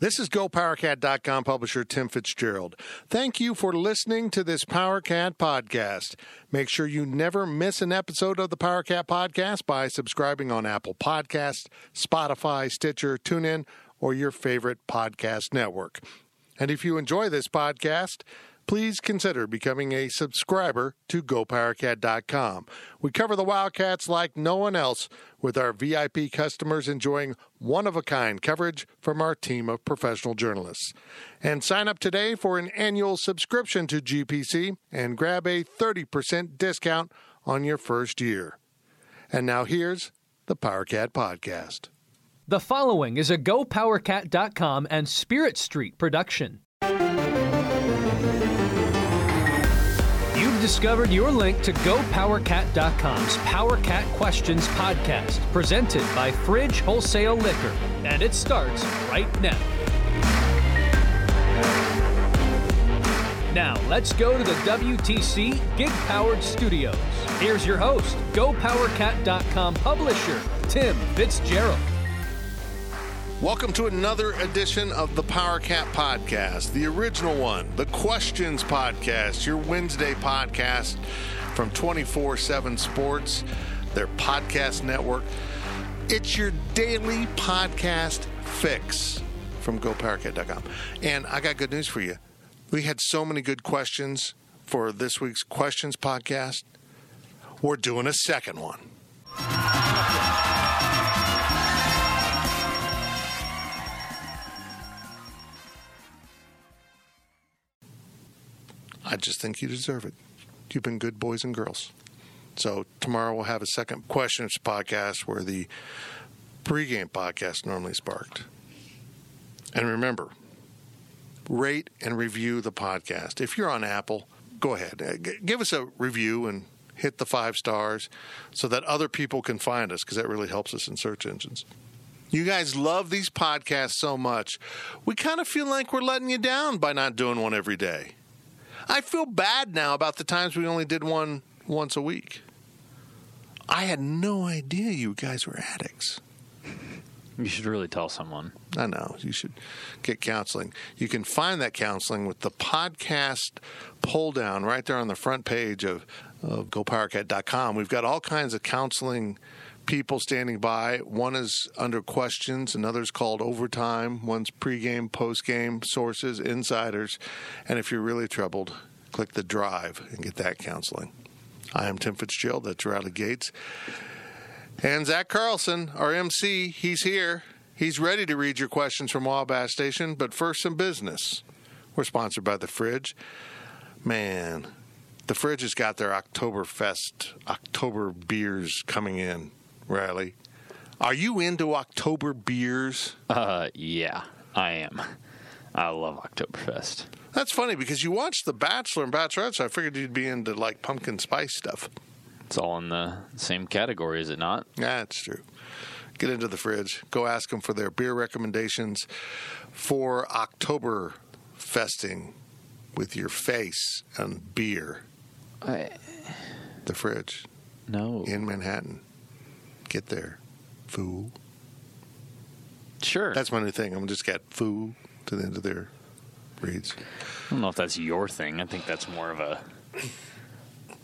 This is GoPowerCat.com publisher Tim Fitzgerald. Thank you for listening to this PowerCat podcast. Make sure you never miss an episode of the PowerCat podcast by subscribing on Apple Podcasts, Spotify, Stitcher, TuneIn, or your favorite podcast network. And if you enjoy this podcast, please consider becoming a subscriber to GoPowerCat.com. We cover the Wildcats like no one else, with our VIP customers enjoying one of a kind coverage from our team of professional journalists. And sign up today for an annual subscription to GPC and grab a 30% discount on your first year. And now here's the PowerCat Podcast. The following is a GoPowerCat.com and Spirit Street production. Discovered your link to GoPowerCat.com's PowerCat Questions podcast, presented by Fridge Wholesale Liquor, and it starts right now. Now, let's go to the WTC Gig Powered Studios. Here's your host, GoPowerCat.com publisher, Tim Fitzgerald. Welcome to another edition of the PowerCat Podcast, the original one, the Questions Podcast, your Wednesday podcast from 24 7 Sports, their podcast network. It's your daily podcast fix from GoPowerCat.com. And I got good news for you. We had so many good questions for this week's Questions Podcast. We're doing a second one. I just think you deserve it. You've been good boys and girls. So tomorrow we'll have a second questions podcast where the pregame podcast normally sparked. And remember, rate and review the podcast. If you're on Apple, go ahead. Uh, Give us a review and hit the five stars so that other people can find us because that really helps us in search engines. You guys love these podcasts so much. We kind of feel like we're letting you down by not doing one every day. I feel bad now about the times we only did one once a week. I had no idea you guys were addicts. You should really tell someone. I know. You should get counseling. You can find that counseling with the podcast pull down right there on the front page of, of GoPowerCat.com. We've got all kinds of counseling people standing by. One is under questions, another's called overtime, one's pregame, postgame, sources, insiders. And if you're really troubled, click the drive and get that counseling. I am Tim Fitzgerald. That's Riley Gates. And Zach Carlson, our MC, he's here. He's ready to read your questions from Wabash Station, but first, some business. We're sponsored by The Fridge. Man, The Fridge has got their Oktoberfest, October beers coming in, Riley. Are you into October beers? Uh, yeah, I am. I love Oktoberfest. That's funny because you watched The Bachelor and Bachelorette, so I figured you'd be into like pumpkin spice stuff. It's all in the same category, is it not? Yeah, that's true. Get into the fridge. Go ask them for their beer recommendations for October festing with your face and beer. I, The fridge no. in Manhattan. Get there, fool. Sure. That's my new thing. I'm just got fool to the end of their reads. I don't know if that's your thing. I think that's more of a.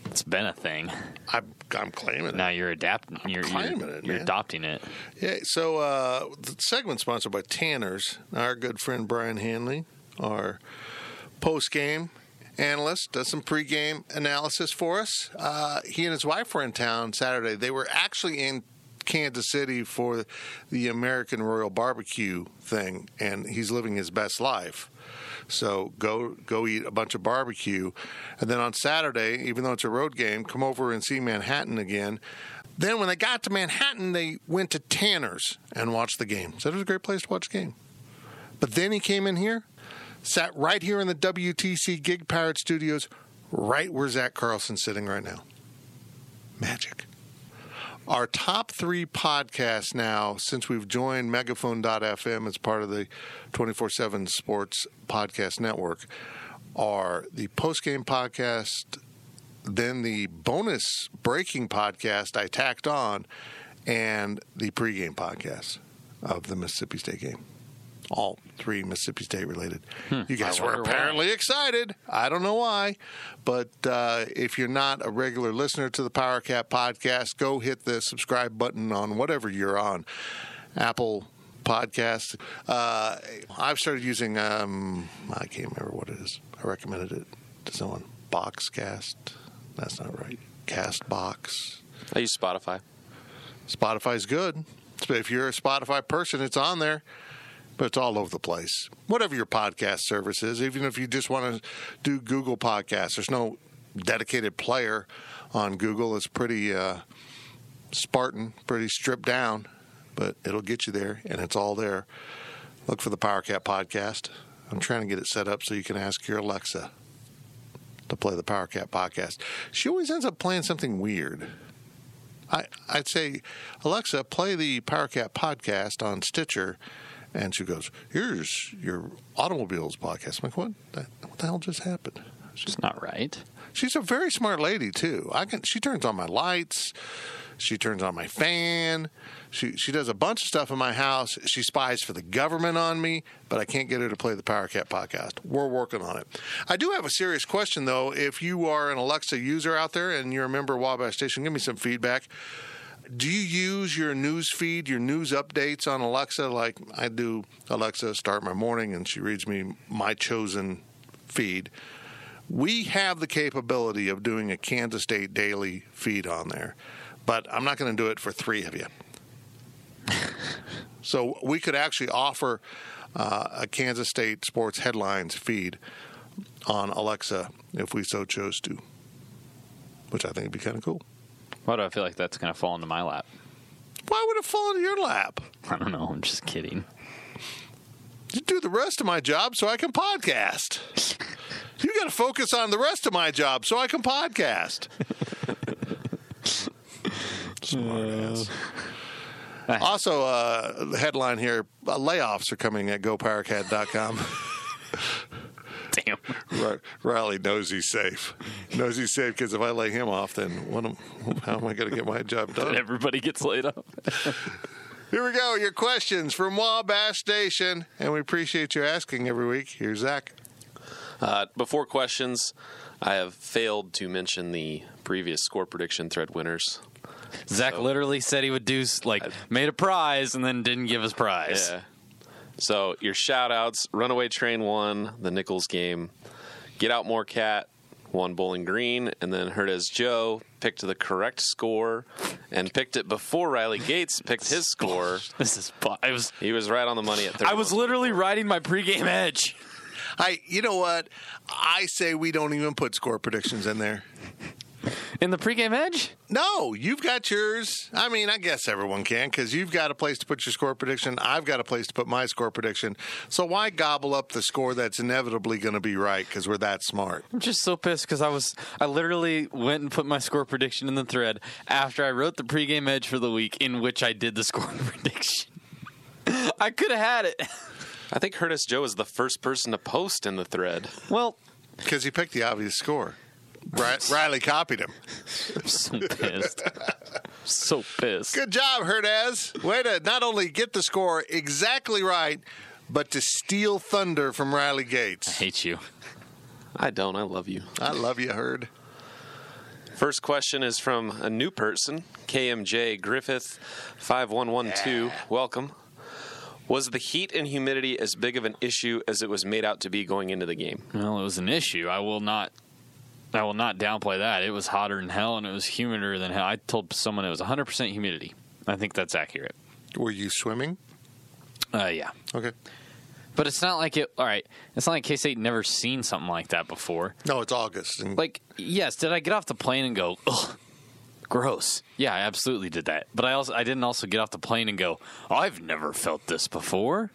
It's been a thing. I'm, I'm claiming it. Now you're adapting. You're, claiming you're, it, you're man. adopting it. Yeah, so uh, the segment sponsored by Tanner's. Our good friend Brian Hanley, our post game analyst, does some pregame analysis for us. Uh, he and his wife were in town Saturday. They were actually in Kansas City for the American Royal Barbecue thing, and he's living his best life. So go go eat a bunch of barbecue, and then on Saturday, even though it's a road game, come over and see Manhattan again. Then when they got to Manhattan, they went to Tanner's and watched the game. So it was a great place to watch the game. But then he came in here, sat right here in the WTC Gig Powered Studios, right where Zach Carlson's sitting right now. Magic. Our top three podcasts now, since we've joined Megaphone.fm as part of the 24 7 Sports Podcast Network, are the post game podcast, then the bonus breaking podcast I tacked on, and the pregame podcast of the Mississippi State game. All three Mississippi State related. You guys were wonder why. apparently excited. I don't know why, but uh, if you're not a regular listener to the Power Cat podcast, go hit the subscribe button on whatever you're on, Apple Podcast. Uh, I've started using. Um, I can't remember what it is. I recommended it to someone. Boxcast. That's not right. Castbox. I use Spotify. Spotify's good. If you're a Spotify person, it's on there, but it's all over the place. Whatever your podcast service is, even if you just want to do Google Podcasts, there's no dedicated player on Google. It's pretty uh, Spartan, pretty stripped down, but it'll get you there, and it's all there. Look for the Power Cat podcast. I'm trying to get it set up so you can ask your Alexa to play the Power Cat podcast. She always ends up playing something weird. I, I'd say, Alexa, play the Power Cat podcast on Stitcher. And she goes, Here's your automobiles podcast. I'm like, what? That, what the hell just happened? It's not right. She's a very smart lady too. I can. She turns on my lights. She turns on my fan. She she does a bunch of stuff in my house. She spies for the government on me, but I can't get her to play the Power Cat podcast. We're working on it. I do have a serious question though. If you are an Alexa user out there and you're a member of Wabash Station, give me some feedback. Do you use your news feed, your news updates on Alexa? Like I do, Alexa start my morning, and she reads me my chosen feed we have the capability of doing a Kansas State daily feed on there, but I'm not going to do it for three of you. so we could actually offer uh, a Kansas State sports headlines feed on Alexa if we so chose to, which I think would be kind of cool. Why do I feel like that's going to fall into my lap? Why would it fall into your lap? I don't know. I'm just kidding. You do the rest of my job so I can podcast. You got to focus on the rest of my job so I can podcast. Smart ass. Also, uh, headline here uh, layoffs are coming at gopowercat.com. Damn. Ri- Riley knows he's safe. Knows he's safe because if I lay him off, then what am, how am I going to get my job done? Everybody gets laid off. Here we go. Your questions from Wabash Station. And we appreciate you asking every week. Here's Zach. Uh, before questions, I have failed to mention the previous score prediction thread winners. Zach So- literally said he would do like made a prize and then didn't give his prize. Yeah. So your shout outs Runaway Train won the Nichols game, Get Out More Cat won Bowling Green, and then Herdez Joe picked the correct score and picked it before Riley Gates picked his score. This is bu- I was He was right on the money at 30. I was literally riding my pregame edge. I, you know what? I say we don't even put score predictions in there. In the pregame edge? No, you've got yours. I mean, I guess everyone can because you've got a place to put your score prediction. I've got a place to put my score prediction. So why gobble up the score that's inevitably going to be right because we're that smart? I'm just so pissed because I was I literally went and put my score prediction in the thread after I wrote the pregame edge for the week in which I did the score prediction. I could have had it. I think Herdez Joe is the first person to post in the thread. Well, Because he picked the obvious score. Ri- Riley copied him. I'm so pissed. so pissed. Good job, Herdez. Way to not only get the score exactly right, but to steal thunder from Riley Gates. I hate you. I don't. I love you. I love you, Herd. First question is from a new person, KMJ Griffith 5112. Welcome. Was the heat and humidity as big of an issue as it was made out to be going into the game? Well, it was an issue. I will not. I will not downplay that. It was hotter than hell, and it was humider than hell. I told someone it was 100% humidity. I think that's accurate. Were you swimming? Uh, yeah, Okay. but it's not like it. All right, it's not like K State never seen something like that before. No, it's August. And Like, yes, did I get off the plane and go, ugh, gross? Yeah, I absolutely did that. But I also, I didn't also get off the plane and go, I've never felt this before.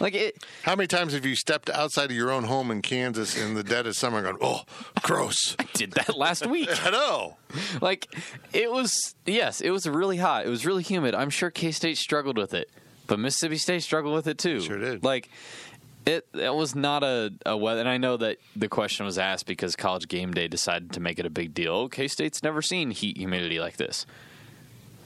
Like it, how many times have you stepped outside of your own home in Kansas in the dead of summer and gone, oh, gross? I did that last week. I know. like it was yes it was really hot it was really humid i'm sure k-state struggled with it but mississippi state struggled with it too Sure did. like it it was not a, a weather and i know that the question was asked because college game day decided to make it a big deal k-state's never seen heat humidity like this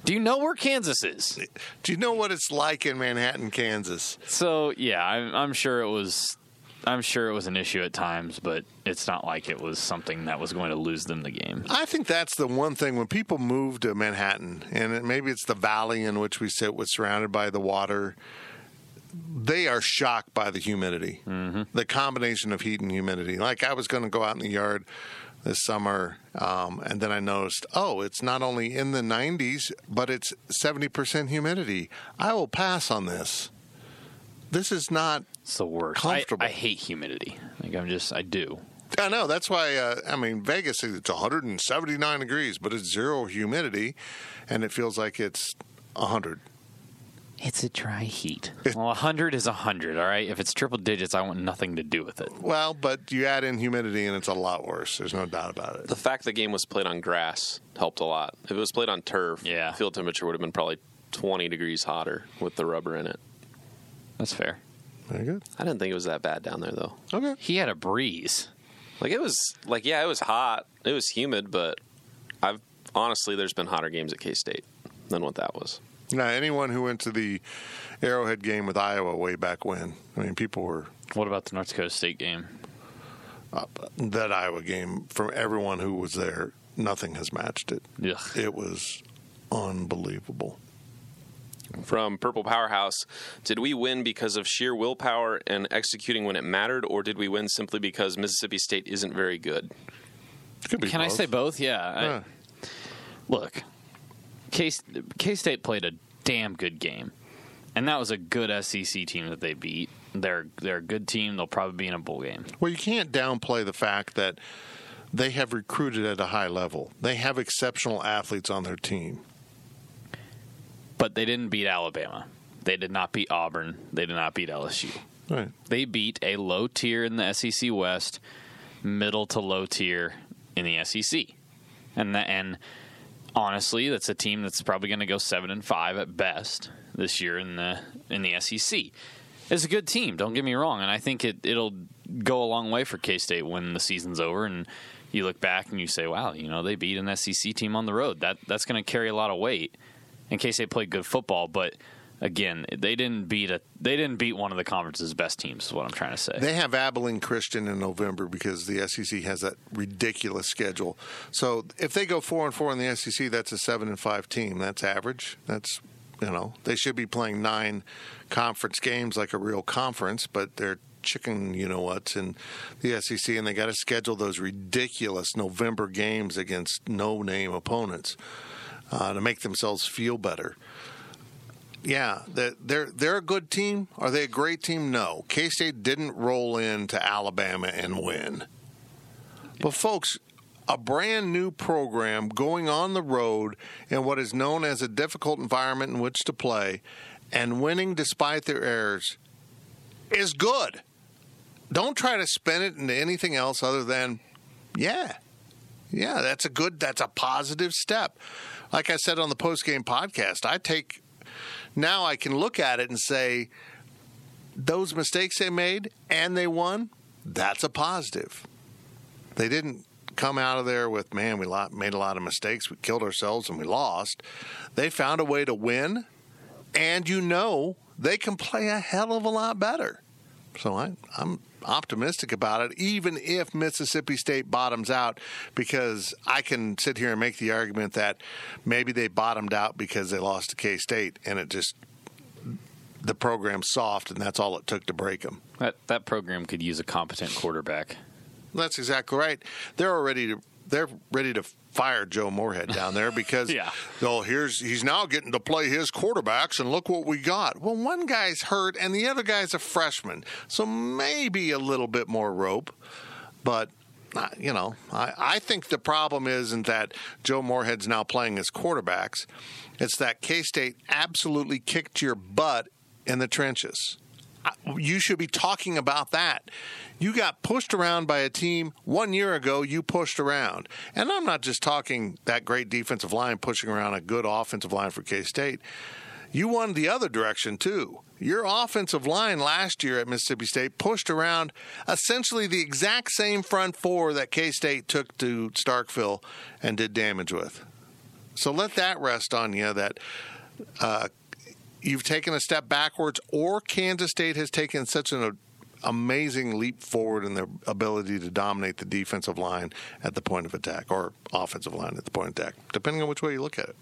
Do you know where Kansas is? Do you know what it's like in Manhattan, Kansas? So yeah, I'm, I'm sure it was. I'm sure it was an issue at times, but it's not like it was something that was going to lose them the game. I think that's the one thing when people move to Manhattan, and it, maybe it's the valley in which we sit, with surrounded by the water. They are shocked by the humidity, mm-hmm. the combination of heat and humidity. Like I was going to go out in the yard this summer, um, and then I noticed, oh, it's not only in the 90s, but it's 70% humidity. I will pass on this. This is not It's the worst. I, I hate humidity. Like I'm just, I do. I know that's why. Uh, I mean, Vegas it's 179 degrees, but it's zero humidity, and it feels like it's 100. It's a dry heat. Well, 100 is 100, all right? If it's triple digits, I want nothing to do with it. Well, but you add in humidity, and it's a lot worse. There's no doubt about it. The fact the game was played on grass helped a lot. If it was played on turf, Yeah. field temperature would have been probably 20 degrees hotter with the rubber in it. That's fair. Very good. I didn't think it was that bad down there though. Okay. He had a breeze. Like it was like yeah, it was hot. It was humid, but I've honestly there's been hotter games at K State than what that was. Now, anyone who went to the Arrowhead game with Iowa way back when, I mean, people were What about the North Dakota State game? Uh, that Iowa game from everyone who was there. Nothing has matched it. Ugh. It was unbelievable. From Purple Powerhouse, did we win because of sheer willpower and executing when it mattered, or did we win simply because Mississippi State isn't very good? Could be Can I say both? Yeah. I- Yeah. look, K State played a damn good game, and that was a good SEC team that they beat. They're they're a good team. They'll probably be in a bowl game. Well, you can't downplay the fact that they have recruited at a high level. They have exceptional athletes on their team. But they didn't beat Alabama. They did not beat Auburn. They did not beat LSU. Right. They beat a low tier in the SEC West, middle to low tier in the SEC, and that, and honestly, that's a team that's probably going to go seven and five at best this year in the in the SEC. It's a good team. Don't get me wrong, and I think it it'll go a long way for K State when the season's over and. You look back and you say, "Wow, you know they beat an SEC team on the road. That that's going to carry a lot of weight." In case they played good football, but again, they didn't beat a they didn't beat one of the conference's best teams. Is what I'm trying to say. They have Abilene Christian in November because the SEC has that ridiculous schedule. So if they go four and four in the SEC, that's a seven and five team. That's average. That's you know they should be playing nine conference games like a real conference, but they're chicken you know what's in the SEC, and they got to schedule those ridiculous November games against no name opponents uh, to make themselves feel better. Yeah, they're, they're a good team. Are they a great team? No. K State didn't roll into Alabama and win. But folks, a brand new program going on the road in what is known as a difficult environment in which to play and winning despite their errors is good. Don't try to spin it into anything else other than, yeah, yeah, that's a good, that's a positive step. Like I said on the post game podcast, I take now I can look at it and say those mistakes they made and they won, that's a positive. They didn't come out of there with, man, we made a lot of mistakes, we killed ourselves, and we lost. They found a way to win, and you know they can play a hell of a lot better. So I, I'm optimistic about it, even if Mississippi State bottoms out, because I can sit here and make the argument that maybe they bottomed out because they lost to K State, and it just the program's soft, and that's all it took to break them. That that program could use a competent quarterback. That's exactly right. They're already to, they're ready to fire Joe Moorhead down there because Yeah. oh here's he's now getting to play his quarterbacks and look what we got. Well, one guy's hurt and the other guy's a freshman, so maybe a little bit more rope, but. uh, You know, I, I think the problem isn't that Joe Moorhead's now playing as quarterbacks. It's that K State absolutely kicked your butt in the trenches you should be talking about that. You got pushed around by a team one year ago, you pushed around. And I'm not just talking that great defensive line pushing around a good offensive line for K State. You won the other direction, too. Your offensive line last year at Mississippi State pushed around essentially the exact same front four that K State took to Starkville and did damage with. So let that rest on you that uh, you've taken a step backwards, or Kansas State has taken such an amazing leap forward in their ability to dominate the defensive line at the point of attack or offensive line at the point of attack, depending on which way you look at it.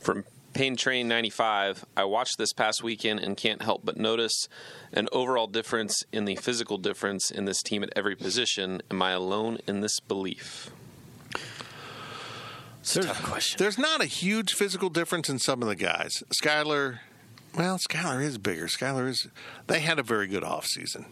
From Pain Train 95, I watched this past weekend and can't help but notice an overall difference in the physical difference in this team at every position. Am I alone in this belief? It's a tough question. There's not a huge physical difference in some of the guys. Skylar, well, Skylar is bigger. Skylar is. They had a very good offseason.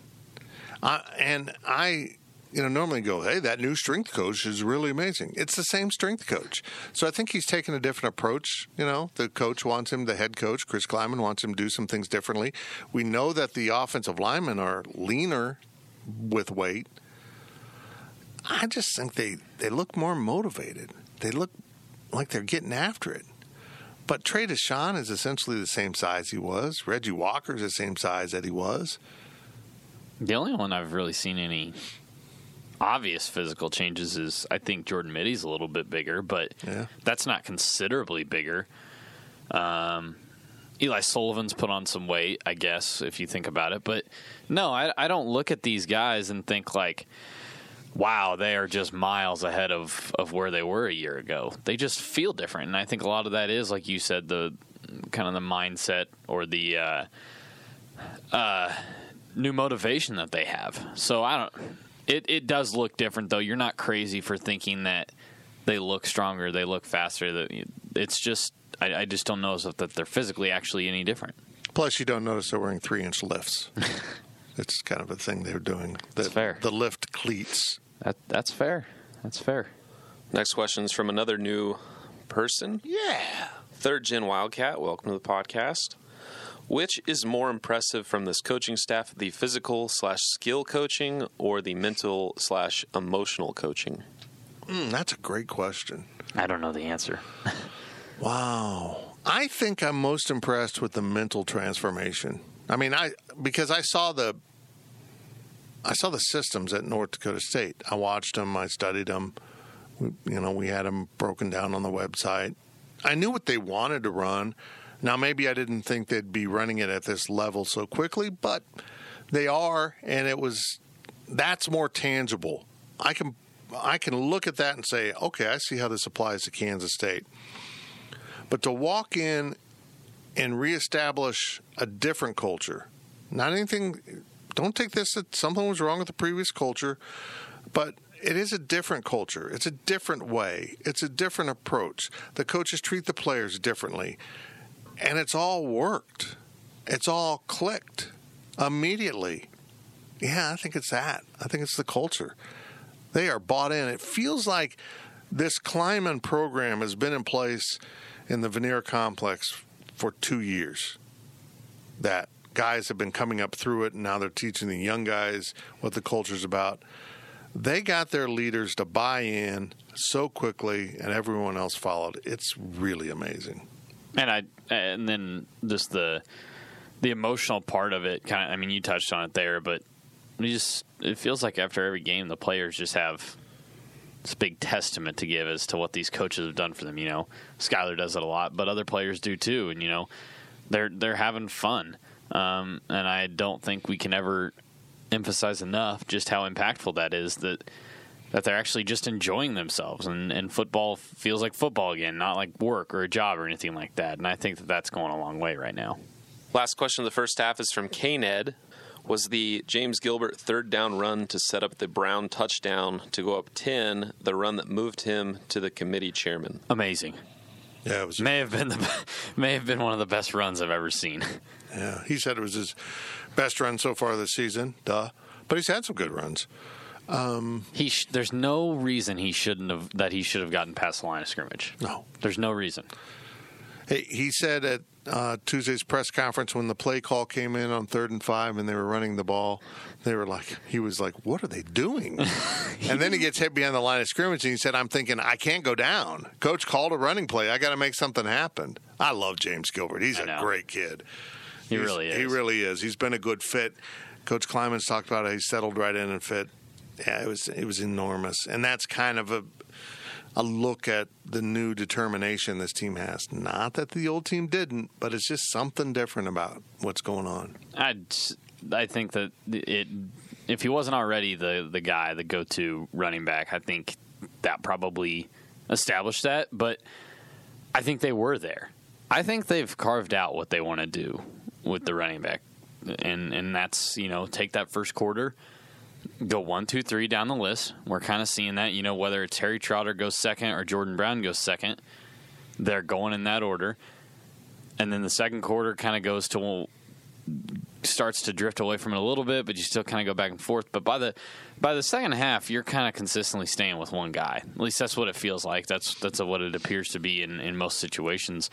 Uh, and I, you know, normally go, hey, that new strength coach is really amazing. It's the same strength coach. So I think he's taken a different approach. You know, the coach wants him, the head coach, Chris Klieman, wants him to do some things differently. We know that the offensive linemen are leaner with weight. I just think they, they look more motivated. They look like they're getting after it. But Trey Dishon is essentially the same size he was. Reggie Walker's the same size that he was. The only one I've really seen any obvious physical changes is I think Jordan Mittie's a little bit bigger, but Yeah. that's not considerably bigger. Um, Eli Sullivan's put on some weight, I guess, if you think about it. But no, I, I don't look at these guys and think like, wow, they are just miles ahead of, of where they were a year ago. They just feel different. And I think a lot of that is, like you said, the kind of the mindset or the uh, uh, new motivation that they have. So I don't. It it does look different though. You're not crazy for thinking that they look stronger, they look faster. That it's just I, I just don't know if that they're physically actually any different. Plus, you don't notice they're wearing three inch lifts. it's kind of a thing they're doing. The, That's fair. The lift cleats. That that's fair. That's fair. Next question is from another new person. Yeah. Third Gen Wildcat, welcome to the podcast. Which is more impressive from this coaching staff, the physical slash skill coaching or the mental slash emotional coaching? Mm, that's a great question. I don't know the answer. Wow. I think I'm most impressed with the mental transformation. I mean, I because I saw the I saw the systems at North Dakota State. I watched them, I studied them. We, you know, we had them broken down on the website. I knew what they wanted to run. Now, maybe I didn't think they'd be running it at this level so quickly, but they are, and it was that's more tangible. I can I can look at that and say, okay, I see how this applies to Kansas State. But to walk in and reestablish a different culture, not anything, don't take this that something was wrong with the previous culture, but it is a different culture. It's a different way. It's a different approach. The coaches treat the players differently. And it's all worked. It's all clicked immediately. Yeah, I think it's that. I think it's the culture. They are bought in. It feels like this Klieman program has been in place in the Vanier complex for two years. That guys have been coming up through it, and now they're teaching the young guys what the culture's about. They got their leaders to buy in so quickly, and everyone else followed. It's really amazing. And I and then just the the emotional part of it kind of I mean you touched on it there but you just it feels like after every game the players just have this big testament to give as to what these coaches have done for them, you know. Skylar does it a lot, but other players do too and you know they're they're having fun. Um, and I don't think we can ever emphasize enough just how impactful that is that that they're actually just enjoying themselves and, and football feels like football again, not like work or a job or anything like that. And I think that that's going a long way right now. Last question of the first half is from K-Ned. Was the James Gilbert third down run to set up the Brown touchdown to go up 10 the run that moved him to the committee chairman? Amazing. Yeah, it was. May have been the may have been one of the best runs I've ever seen. Yeah, he said it was his best run so far this season. Duh, but he's had some good runs. He sh- there's no reason he shouldn't have that he should have gotten past the line of scrimmage. No. There's no reason. Hey, he said at uh, Tuesday's press conference when the play call came in on third and five and they were running the ball, they were like, he was like, "What are they doing?" and then he gets hit behind the line of scrimmage and he said, "I'm thinking I can't go down. Coach called a running play. I got to make something happen." I love James Gilbert. He's I a know. great kid. He He's- really is. He really is. He's been a good fit. Coach Klieman's talked about it. he settled right in and fit. Yeah, it was it was enormous, and that's kind of a a look at the new determination this team has. Not that the old team didn't, but it's just something different about what's going on. I I think that it if he wasn't already the the guy, the go to running back, I think that probably established that. But I think they were there. I think they've carved out what they want to do with the running back, and and that's you know take that first quarter, go one, two, three down the list. We're kind of seeing that. You know whether it's Harry Trotter goes second or Jordan Brown goes second, they're going in that order, and then the second quarter kind of goes to starts to drift away from it a little bit, but you still kind of go back and forth. But by the by the second half, you're kind of consistently staying with one guy. At least that's what it feels like. That's that's what it appears to be in, in most situations.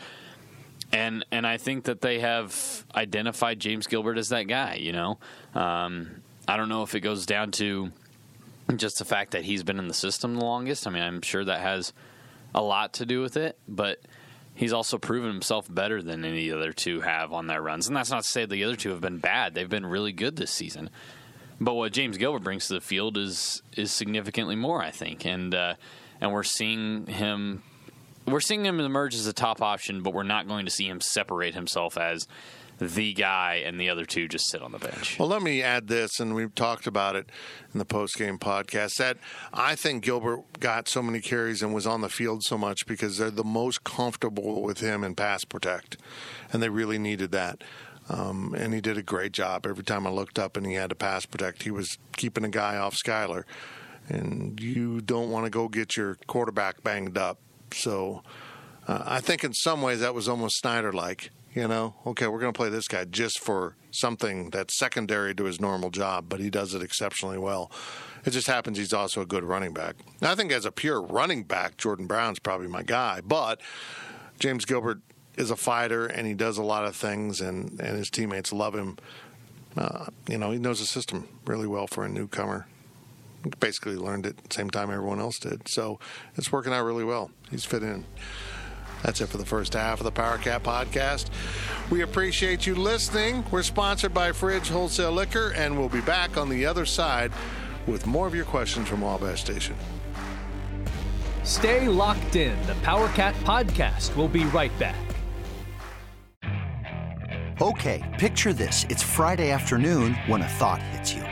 And and I think that they have identified James Gilbert as that guy. You know, um, I don't know if it goes down to just the fact that he's been in the system the longest. I mean, I'm sure that has a lot to do with it, but he's also proven himself better than any other two have on their runs. And that's not to say the other two have been bad; they've been really good this season. But what James Gilbert brings to the field is is significantly more, I think, and uh, and we're seeing him we're seeing him emerge as a top option, but we're not going to see him separate himself as the guy and the other two just sit on the bench. Well, let me add this, and we've talked about it in the post game podcast. That I think Gilbert got so many carries and was on the field so much because they're the most comfortable with him in pass protect, and they really needed that. Um, and he did a great job. Every time I looked up and he had to pass protect, he was keeping a guy off Skylar. And you don't want to go get your quarterback banged up. So uh, I think in some ways that was almost Snyder like you know, okay, we're going to play this guy just for something that's secondary to his normal job, but he does it exceptionally well. It just happens he's also a good running back. I think as a pure running back, Jordan Brown's probably my guy, but James Gilbert is a fighter and he does a lot of things, and, and his teammates love him. Uh, you know, he knows the system really well for a newcomer. Basically, learned it same time everyone else did. So it's working out really well. He's fit in. That's it for the first half of the Power Cat podcast. We appreciate you listening. We're sponsored by Fridge Wholesale Liquor, and we'll be back on the other side with more of your questions from Wabash Station. Stay locked in. The Power Cat podcast will be right back. Okay, picture this. It's Friday afternoon when a thought hits you.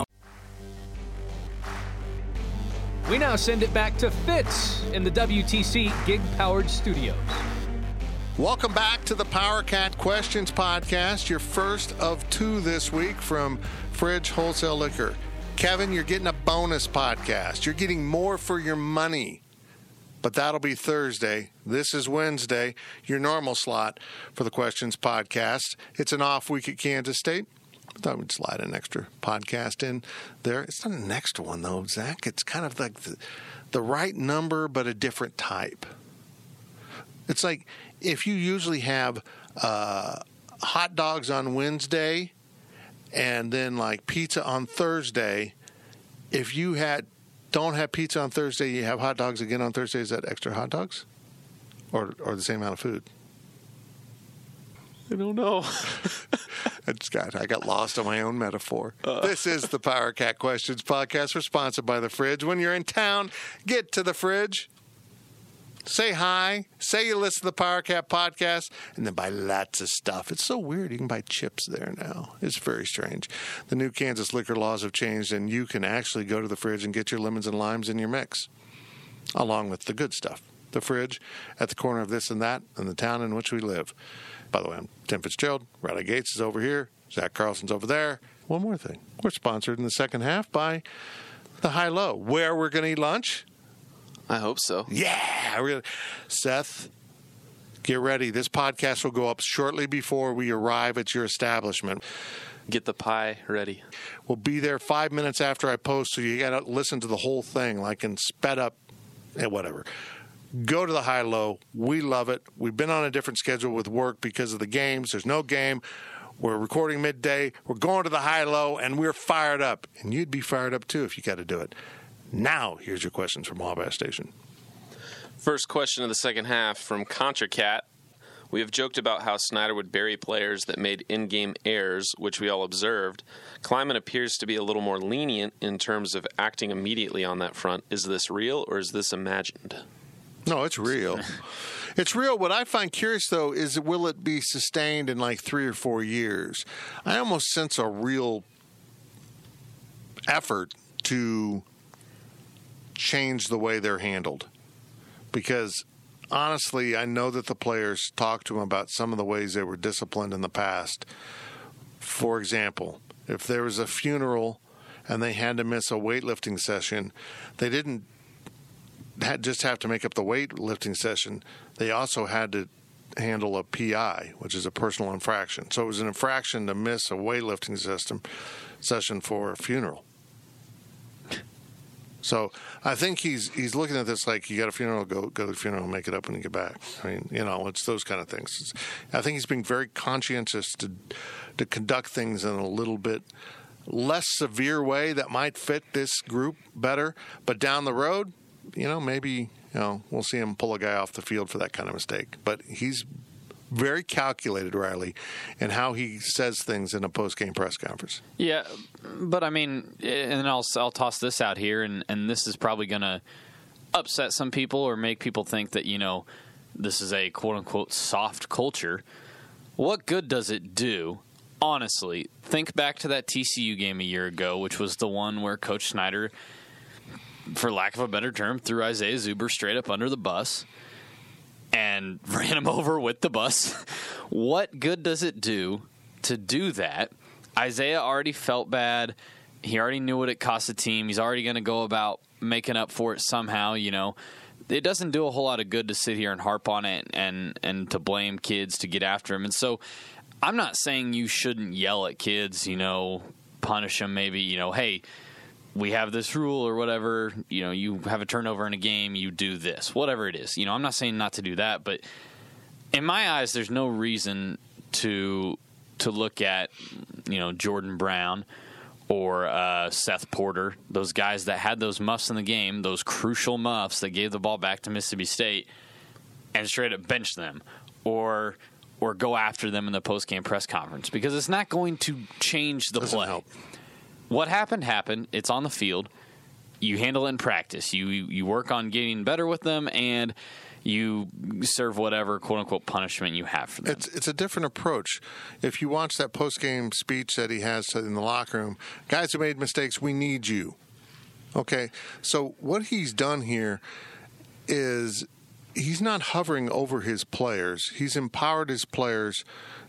We now send it back to Fitz in the WTC Gig Powered Studios. Welcome back to the Power Cat Questions Podcast, your first of two this week from Fridge Wholesale Liquor. Kevin, you're getting a bonus podcast. You're getting more for your money. But that'll be Thursday. This is Wednesday, your normal slot for the Questions Podcast. It's an off week at Kansas State. I thought we'd slide an extra podcast in there. It's not an extra one though, Zach. It's kind of like the, the right number, but a different type. It's like if you usually have uh, hot dogs on Wednesday and then like pizza on Thursday. If you had don't have pizza on Thursday, you have hot dogs again on Thursday. Is that extra hot dogs, or or the same amount of food? I don't know. I just got I got lost on my own metaphor. This is the Power Cat Questions podcast. Sponsored by the Fridge. When you're in town, get to the Fridge. Say hi. Say you listen to the Power Cat podcast, and then buy lots of stuff. It's so weird. You can buy chips there now. It's very strange. The new Kansas liquor laws have changed, and you can actually go to the fridge and get your lemons and limes in your mix, along with the good stuff. the fridge at the corner of this and that in the town in which we live. By the way, I'm Tim Fitzgerald. Riley Gates is over here. Zach Carlson's over there. One more thing. We're sponsored in the second half by the High Low, where we're going to eat lunch. I hope so. Yeah. We're gonna, Seth, get ready. This podcast will go up shortly before we arrive at your establishment. Get the pie ready. We'll be there five minutes after I post, so you got to listen to the whole thing, like in sped up and whatever. Go to the high low. We love it. We've been on a different schedule with work because of the games. There's no game. We're recording midday. We're going to the high low, and we're fired up. And you'd be fired up too if you got to do it. Now, here's your questions from Wabash Station. First question of the second half from ContraCat. We have joked about how Snyder would bury players that made in game errors, which we all observed. Klieman appears to be a little more lenient in terms of acting immediately on that front. Is this real or is this imagined? No, it's real. it's real. What I find curious, though, is will it be sustained in like three or four years? I almost sense a real effort to change the way they're handled. Because honestly, I know that the players talked to him about some of the ways they were disciplined in the past. For example, if there was a funeral and they had to miss a weightlifting session, they didn't had just have to make up the weightlifting session. They also had to handle a PI, which is a personal infraction. So it was an infraction to miss a weightlifting system session for a funeral. So I think he's he's looking at this like you got a funeral, go go to the funeral, make it up when you get back. I mean, you know, it's those kind of things. It's, I think he's being very conscientious to to conduct things in a little bit less severe way that might fit this group better. But down the road, you know, maybe you know we'll see him pull a guy off the field for that kind of mistake. But he's very calculated, Riley, in how he says things in a post game press conference. Yeah, but I mean, and I'll I'll toss this out here, and and this is probably going to upset some people or make people think that you know this is a quote unquote soft culture. What good does it do? Honestly, think back to that TCU game a year ago, which was the one where Coach Snyder, for lack of a better term, threw Isaiah Zuber straight up under the bus and ran him over with the bus. what good does it do to do that? Isaiah already felt bad. He already knew what it cost the team. He's already going to go about making up for it somehow, you know. It doesn't do a whole lot of good to sit here and harp on it and and to blame kids to get after him. And so I'm not saying you shouldn't yell at kids, you know, punish them maybe, you know, hey, we have this rule or whatever, you know, you have a turnover in a game, you do this, whatever it is. You know, I'm not saying not to do that, but in my eyes, there's no reason to to look at, you know, Jordan Brown or uh, Seth Porter, those guys that had those muffs in the game, those crucial muffs that gave the ball back to Mississippi State, and straight up bench them, or or go after them in the post game press conference because it's not going to change the Doesn't play help. What happened happened. It's on the field. You handle it in practice. You you work on getting better with them, and you serve whatever quote unquote punishment you have for them. It's it's a different approach. If you watch that post game speech that he has in the locker room, guys who made mistakes, we need you. Okay, so what he's done here is he's not hovering over his players. He's empowered his players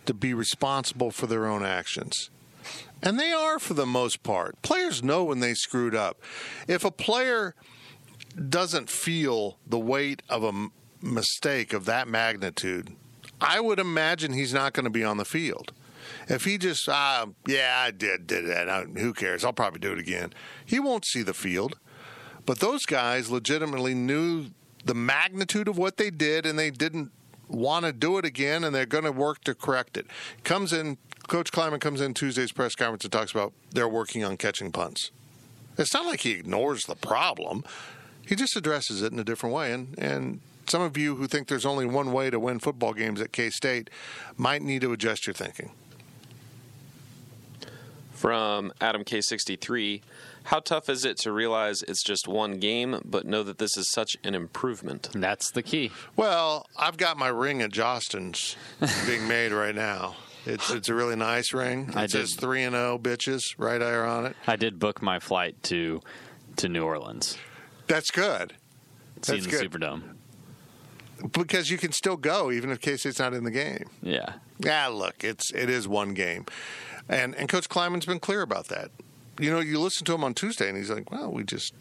to be responsible for their own actions. And they are for the most part. Players know when they screwed up. If a player doesn't feel the weight of a mistake of that magnitude, I would imagine he's not going to be on the field. If he just, ah, yeah, I did, did that. Uh, Who cares? I'll probably do it again. He won't see the field. But those guys legitimately knew the magnitude of what they did, and they didn't want to do it again, and they're going to work to correct it. Comes in, Coach Klieman comes in Tuesday's press conference and talks about they're working on catching punts. It's not like he ignores the problem. He just addresses it in a different way. And, and some of you who think there's only one way to win football games at K State might need to adjust your thinking. From Adam K63, how tough is it to realize it's just one game, but know that this is such an improvement? That's the key. Well, I've got my ring at Jostens being made right now. It's it's a really nice ring. It I says did. three and zero bitches right there on it. I did book my flight to to New Orleans, That's good. see That's the good. Superdome. because you can still go even if K State's not in the game. Yeah. Yeah, look, it's it is one game, and and Coach Klieman's been clear about that. You know, you listen to him on Tuesday, and he's like, "Well, we just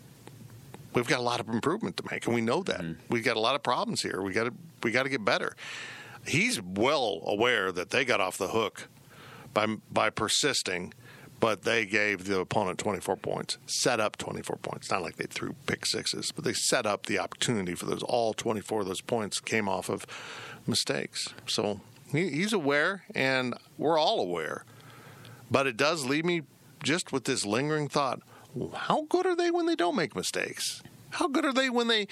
we've got a lot of improvement to make, and we know that mm-hmm. we've got a lot of problems here. We got to we got to get better." He's well aware that they got off the hook by by persisting, but they gave the opponent 24 points, set up 24 points. Not like they threw pick sixes, but they set up the opportunity for those. All 24 of those points came off of mistakes. So he, he's aware, and we're all aware. But it does leave me just with this lingering thought: How good are they when they don't make mistakes? How good are they when they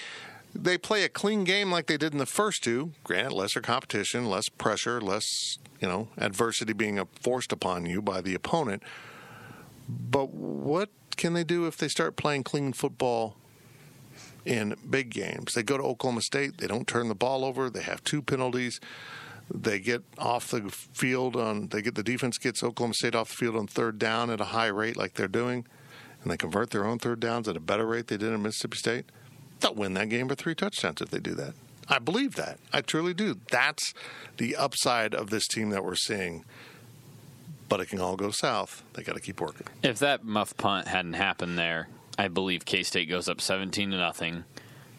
they play a clean game like they did in the first two? Granted, lesser competition, less pressure, less you know adversity being forced upon you by the opponent. But what can they do if they start playing clean football in big games? They go to Oklahoma State, they don't turn the ball over, they have two penalties. They get off the field on they get the defense gets Oklahoma State off the field on third down at a high rate like they're doing, and they convert their own third downs at a better rate they did in Mississippi State. They'll win that game for three touchdowns if they do that. I believe that. I truly do. That's the upside of this team that we're seeing but it can all go south. They got to keep working. If that muff punt hadn't happened there, I believe K State goes up seventeen to nothing,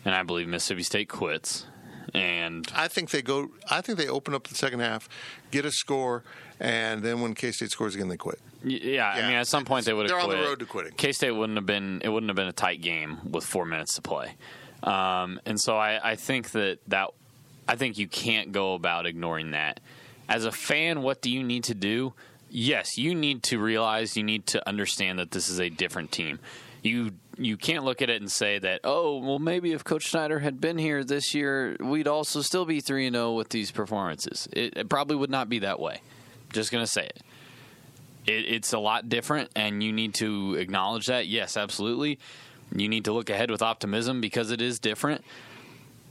and I believe Mississippi State quits. And I think they go. I think they open up the second half, get a score, and then when K State scores again, they quit. Yeah, yeah, I mean, at some point they would have. They're quit. on the road to quitting. K State wouldn't have been. It wouldn't have been a tight game with four minutes to play, um, and so I, I think that that I think you can't go about ignoring that. As a fan, what do you need to do? yes, you need to realize, you need to understand that this is a different team. You you can't look at it and say that oh well maybe if Coach Snyder had been here this year we'd also still be three and zero with these performances. It, it, probably would not be that way. Just gonna say it. it. It's a lot different, and you need to acknowledge that. Yes, absolutely. You need to look ahead with optimism because it is different,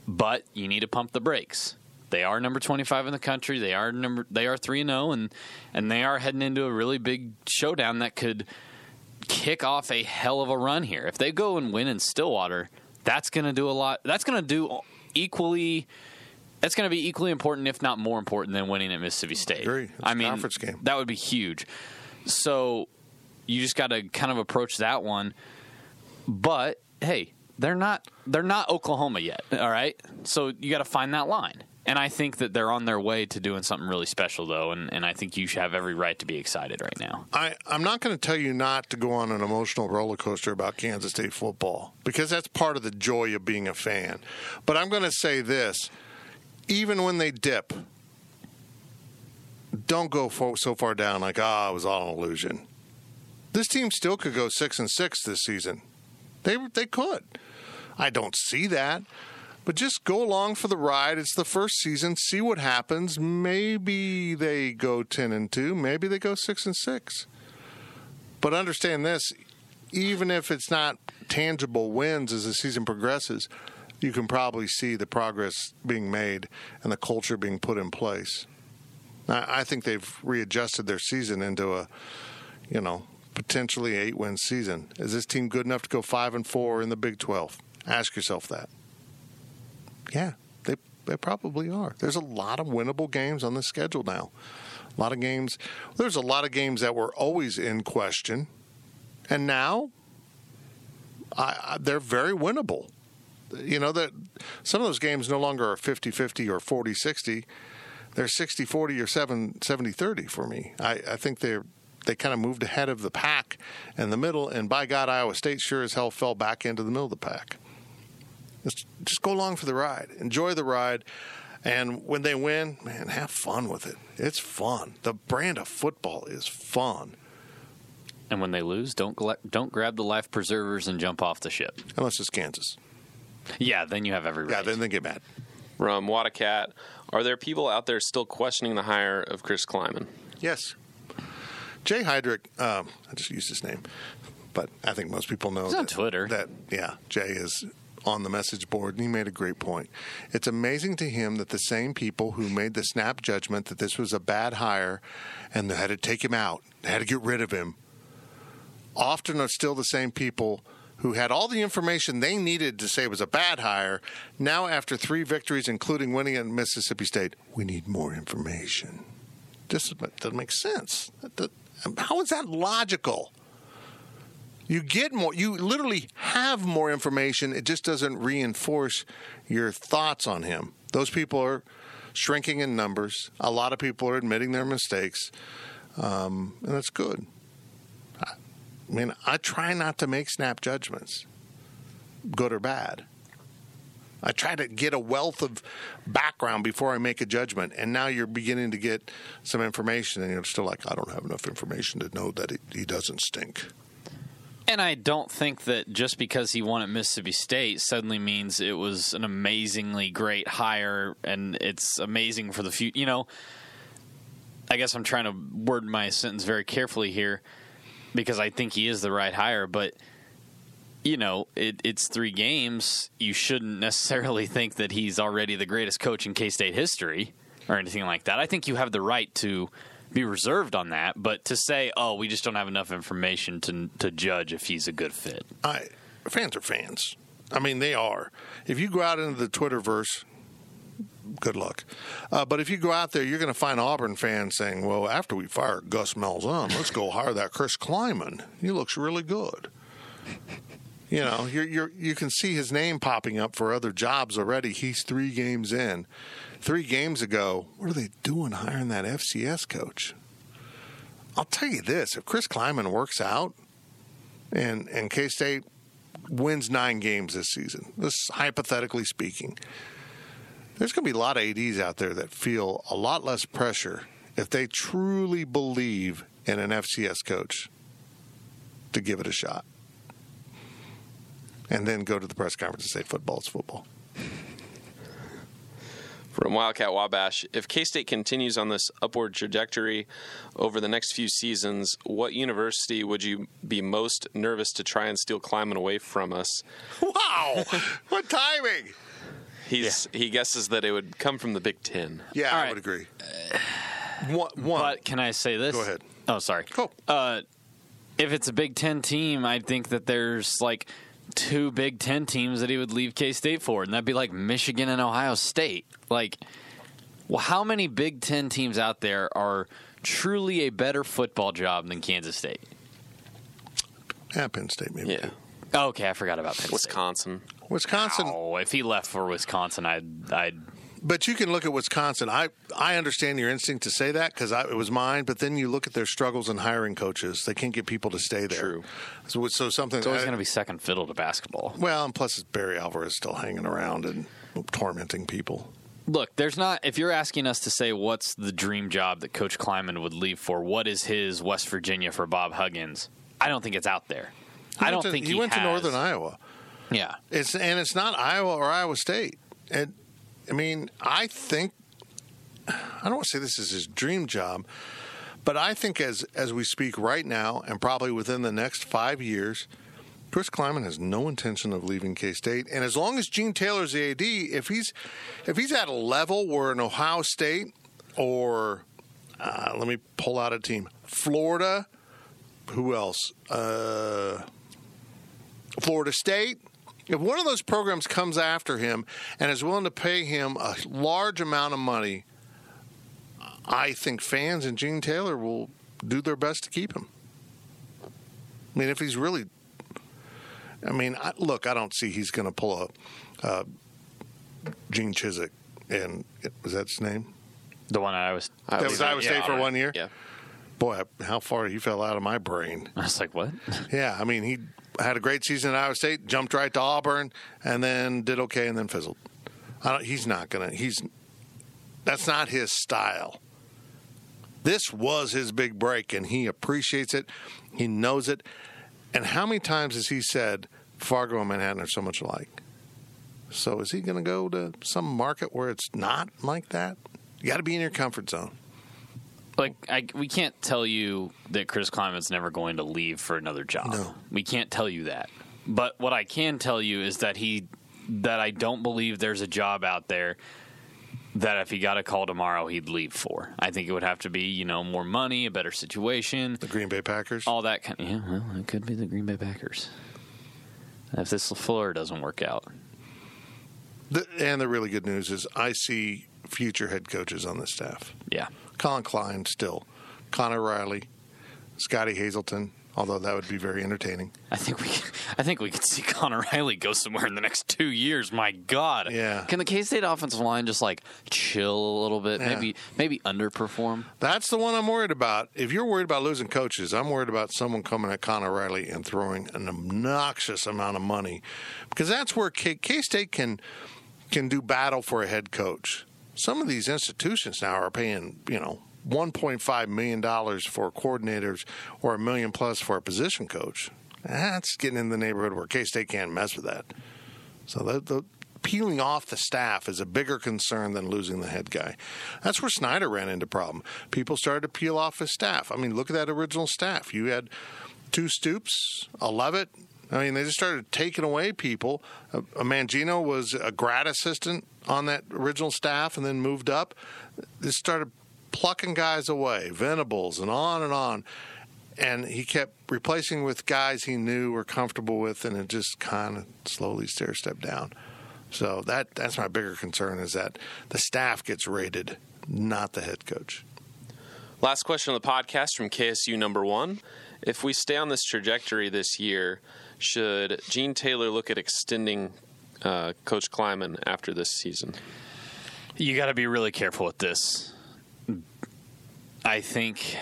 but you need to pump the brakes. They are number 25 in the country. They are number they are 3 and 0 and and they are heading into a really big showdown that could kick off a hell of a run here. If they go and win in Stillwater, that's going to do a lot. That's going to do equally that's going to be equally important if not more important than winning at Mississippi State. I agree. It's I mean, conference game. that would be huge. So you just got to kind of approach that one. But hey, they're not they're not Oklahoma yet, all right? So you got to find that line. And I think that they're on their way to doing something really special, though, and, and I think you should have every right to be excited right now. I, I'm not going to tell you not to go on an emotional roller coaster about Kansas State football because that's part of the joy of being a fan. But I'm going to say this even when they dip, don't go so far down like, ah, oh, it was all an illusion. This team still could go six and six this season. They they could. I don't see that. But just go along for the ride. It's the first season. See what happens. Maybe they go ten and two. Maybe they go six and six. But understand this: even if it's not tangible wins as the season progresses, you can probably see the progress being made and the culture being put in place. I think they've readjusted their season into a, you know, potentially eight win season. Is this team good enough to go five and four in the Big Twelve? Ask yourself that. Yeah, they they probably are. There's a lot of winnable games on the schedule now. A lot of games. There's a lot of games that were always in question, and now I, I, they're very winnable. You know that some of those games no longer are 50-50 or 40-60. They're 60-40 or 70-30 for me. I, I think they're they kind of moved ahead of the pack in the middle, and by God, Iowa State sure as hell fell back into the middle of the pack. Just, just go along for the ride, enjoy the ride, and when they win, man, have fun with it. It's fun. The brand of football is fun. And when they lose, don't don't grab the life preservers and jump off the ship. Unless it's Kansas. Yeah, then you have every right. Yeah, then they get mad. From Wadacat, are there people out there still questioning the hire of Chris Klieman? Yes. Jay Heidrich, um, I just used his name, but I think most people know He's that, on Twitter. That yeah, Jay is on the message board, and he made a great point. It's amazing to him that the same people who made the snap judgment that this was a bad hire and they had to take him out, they had to get rid of him, often are still the same people who had all the information they needed to say it was a bad hire, now after three victories, including winning at Mississippi State, we need more information. This doesn't make sense. How is that logical? You get more, you literally have more information. It just doesn't reinforce your thoughts on him. Those people are shrinking in numbers. A lot of people are admitting their mistakes, um, and that's good. I mean, I try not to make snap judgments, good or bad. I try to get a wealth of background before I make a judgment. And now you're beginning to get some information, and you're still like, I don't have enough information to know that he doesn't stink. And I don't think that just because he won at Mississippi State suddenly means it was an amazingly great hire and it's amazing for the future. You know, I guess I'm trying to word my sentence very carefully here because I think he is the right hire, but you know, it, it's three games. You shouldn't necessarily think that he's already the greatest coach in K State history or anything like that. I think you have the right to be reserved on that, but to say, "Oh, we just don't have enough information to to judge if he's a good fit." I fans are fans. I mean, they are. If you go out into the Twitterverse, good luck. Uh, but if you go out there, you're going to find Auburn fans saying, "Well, after we fire Gus Malzahn, let's go hire that Chris Klieman. He looks really good." You know, you're, you can see his name popping up for other jobs already. He's three games in. Three games ago, what are they doing hiring that FCS coach? I'll tell you this: if Chris Klieman works out, and and K State wins nine games this season, this hypothetically speaking, there's going to be a lot of ads out there that feel a lot less pressure if they truly believe in an FCS coach to give it a shot and then go to the press conference and say football's football. From Wildcat Wabash, if K State continues on this upward trajectory over the next few seasons, what university would you be most nervous to try and steal Klieman away from us? Wow, what timing! He's yeah. he guesses that it would come from the Big Ten. Yeah, All I right. would agree. One, one. But can I say this? Go ahead. Oh, sorry. Cool. Uh, if it's a Big Ten team, I think that there's like two Big Ten teams that he would leave K State for, and that'd be like Michigan and Ohio State. Like, well, how many Big Ten teams out there are truly a better football job than Kansas State? Yeah, Penn State, maybe. Yeah. Okay, I forgot about Penn Wisconsin. State. Wisconsin. Oh, if he left for Wisconsin, I'd, I'd but you can look at Wisconsin. I I understand your instinct to say that because it was mine. But then you look at their struggles in hiring coaches. They can't get people to stay there. True. So, so something. It's always going to be second fiddle to basketball. Well, and plus it's Barry Alvarez still hanging around and tormenting people. Look, there's not. If you're asking us to say what's the dream job that Coach Klieman would leave for, what is his West Virginia for Bob Huggins? I don't think it's out there. He I don't to, think he, he went has. to Northern Iowa. Yeah, it's and it's not Iowa or Iowa State. And I mean, I think I don't want to say this is his dream job, but I think as as we speak right now, and probably within the next five years, Chris Klieman has no intention of leaving K State. And as long as Gene Taylor's the AD, if he's if he's at a level where an Ohio State or uh, let me pull out a team, Florida, who else? Uh, Florida State if one of those programs comes after him and is willing to pay him a large amount of money, I think fans and Gene Taylor will do their best to keep him. I mean, if he's really, I mean, I, look, I don't see he's going to pull a uh, Gene Chizik, and was that his name? The one I was. That was Iowa State yeah, for one year. Yeah. Boy, how far he fell out of my brain. I was like, what? Yeah, I mean, he had a great season at Iowa State, jumped right to Auburn, and then did okay, and then fizzled. he's not gonna. He's that's not his style. This was his big break, and he appreciates it. He knows it. And how many times has he said Fargo and Manhattan are so much alike? So is he going to go to some market where it's not like that? You got to be in your comfort zone like I, we can't tell you that Chris Klieman's never going to leave for another job. No. We can't tell you that. But what I can tell you is that he that I don't believe there's a job out there that if he got a call tomorrow he'd leave for. I think it would have to be, you know, more money, a better situation. The Green Bay Packers? All that kind of, yeah, well, it could be the Green Bay Packers. if this LaFleur doesn't work out. The, and the really good news is I see future head coaches on the staff. Yeah. Collin Klein still, Conor Riley, Scottie Hazelton. Although that would be very entertaining. I think we, I think we could see Conor Riley go somewhere in the next two years. My God, Yeah. Can the K State offensive line just like chill a little bit? Yeah. Maybe, maybe underperform. That's the one I'm worried about. If you're worried about losing coaches, I'm worried about someone coming at Connor Riley and throwing an obnoxious amount of money, because that's where K State can can do battle for a head coach. Some of these institutions now are paying, you know, 1.5 million dollars for coordinators or a million plus for a position coach. That's getting in the neighborhood where K State can't mess with that. So the, the peeling off the staff is a bigger concern than losing the head guy. That's where Snyder ran into problem. People started to peel off his staff. I mean, look at that original staff. You had two Stoops, a Leavitt. I mean, they just started taking away people. A, a Mangino was a grad assistant on that original staff and then moved up. They started plucking guys away, Venables, and on and on and he kept replacing with guys he knew were comfortable with, and it just kind of slowly stair stepped down. So that that's my bigger concern is that the staff gets rated, not the head coach. Last question on the podcast from KSU number one. If we stay on this trajectory this year, should Gene Taylor look at extending uh, Coach Klieman after this season? You got to be really careful with this. I think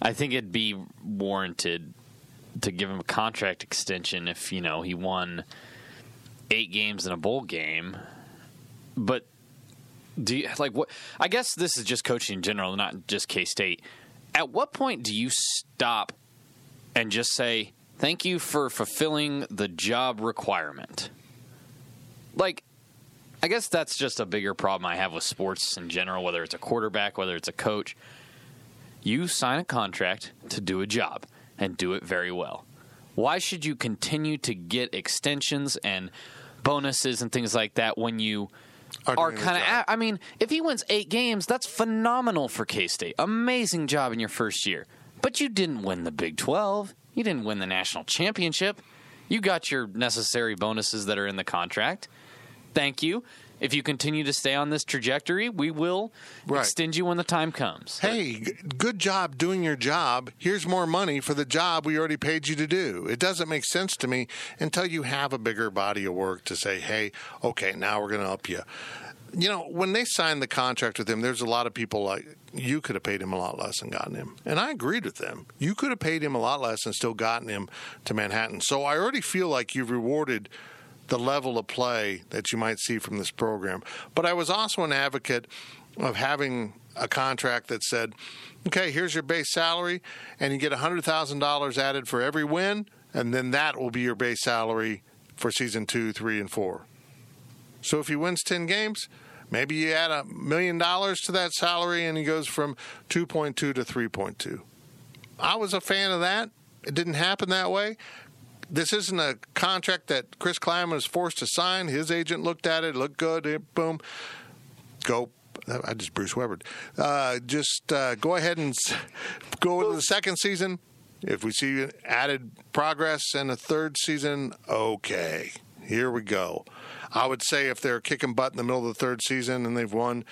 I think it'd be warranted to give him a contract extension if, you know, he won 8 games in a bowl game. But do you like what I guess this is just coaching in general, not just K-State. At what point do you stop and just say, "Thank you for fulfilling the job requirement"? Like I guess that's just a bigger problem I have with sports in general, whether it's a quarterback, whether it's a coach. You sign a contract to do a job and do it very well. Why should you continue to get extensions and bonuses and things like that when you Are are kind of? I mean, if he wins eight games, that's phenomenal for K State. Amazing job in your first year, but you didn't win the Big Twelve. You didn't win the national championship. You got your necessary bonuses that are in the contract. Thank you. If you continue to stay on this trajectory, we will Right. extend you when the time comes. Hey, g- good job doing your job. Here's more money for the job we already paid you to do. It doesn't make sense to me until you have a bigger body of work to say, hey, okay, now we're going to up you. You know, when they signed the contract with him, there's a lot of people like, you could have paid him a lot less and gotten him. And I agreed with them. You could have paid him a lot less and still gotten him to Manhattan. So I already feel like you've rewarded the level of play that you might see from this program. But I was also an advocate of having a contract that said, okay, here's your base salary, and you get $100,000 added for every win, and then that will be your base salary for season two, three, and four. So if he wins 10 games, maybe you add a million dollars to that salary and he goes from 2.2 to 3.2. I was a fan of that. It didn't happen that way. This isn't a contract that Chris Klieman was forced to sign. His agent looked at it, looked good, boom, go. I just Bruce Weber. Uh, just uh, go ahead and go into the second season. If we see added progress in the third season, okay, here we go. I would say if they're kicking butt in the middle of the third season and they've won,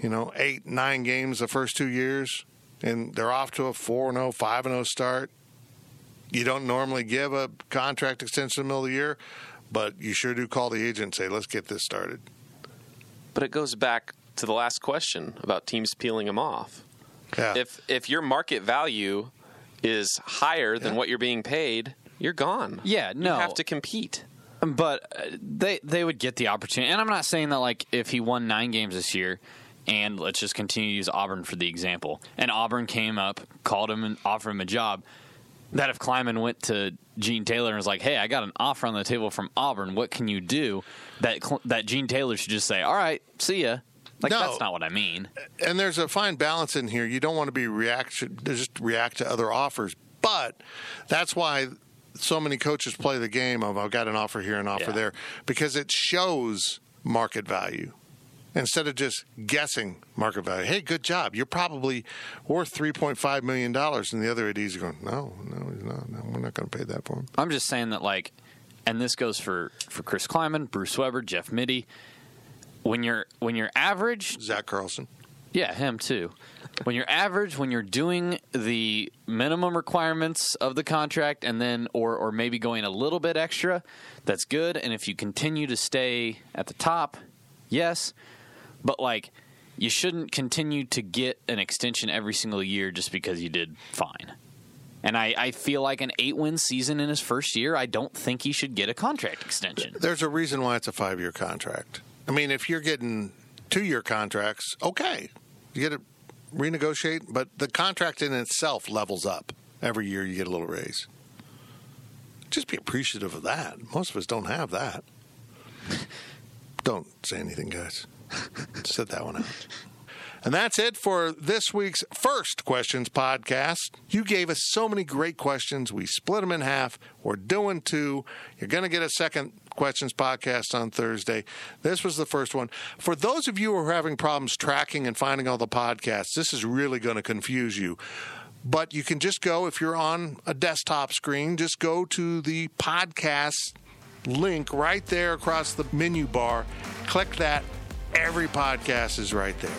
you know, eight, nine games the first two years, and they're off to a 4 0, 5 0 start, you don't normally give a contract extension in the middle of the year, but you sure do call the agent and say, let's get this started. But it goes back to the last question about teams peeling them off. Yeah. If if your market value is higher than Yeah. what you're being paid, you're gone. Yeah, no. You have to compete. But uh, they they would get the opportunity, and I'm not saying that like if he won nine games this year, and let's just continue to use Auburn for the example, and Auburn came up, called him, and offered him a job. That if Klieman went to Gene Taylor and was like, "Hey, I got an offer on the table from Auburn. What can you do?" That that Gene Taylor should just say, "All right, see ya." Like No. that's not what I mean. and there's a fine balance in here. You don't want to be reaction just react to other offers, but that's why so many coaches play the game of I've got an offer here, an offer Yeah. there, because it shows market value. instead of just guessing market value. Hey, good job. You're probably worth $3.5 million. And the other ADs are going, no, no, he's not. No, we're not going to pay that for him. I'm just saying that, like, and this goes for for Chris Klieman, Bruce Weber, Jeff Mittie. When you're when you're average, Zach Carlson. yeah, him too. When you're average, when you're doing the minimum requirements of the contract, and then or or maybe going a little bit extra, that's good. And if you continue to stay at the top, yes, but like you shouldn't continue to get an extension every single year just because you did fine. And I, I feel like an eight win season in his first year, I don't think he should get a contract extension. There's a reason why it's a five year contract. I mean, if you're getting two year contracts, okay, you get to renegotiate, but the contract in itself levels up. Every year you get a little raise. Just be appreciative of that. Most of us don't have that. Don't say anything, guys. Sit that one out. And that's it for this week's first questions podcast. You gave us so many great questions. We split them in half. We're doing two. You're going to get a second questions podcast on Thursday. This was the first one. For those of you who are having problems tracking and finding all the podcasts, this is really going to confuse you. But you can just go, if you're on a desktop screen, just go to the podcast link right there across the menu bar. Click that. Every podcast is right there.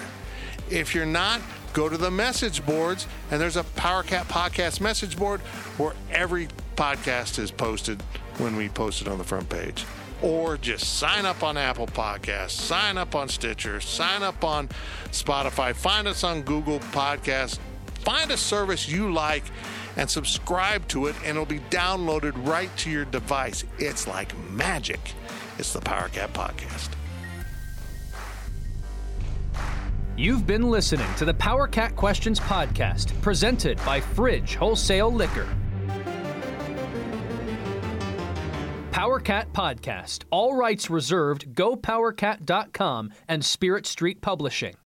If you're not, go to the message boards, and there's a PowerCat podcast message board where every podcast is posted when we post it on the front page. Or just sign up on Apple Podcasts, sign up on Stitcher, sign up on Spotify, find us on Google Podcasts, find a service you like and subscribe to it, and it'll be downloaded right to your device. It's like magic. It's the PowerCat Podcast. You've been listening to the PowerCat Questions podcast, presented by Fridge Wholesale Liquor. PowerCat Podcast. All rights reserved. GoPowerCat.com and Spirit Street Publishing.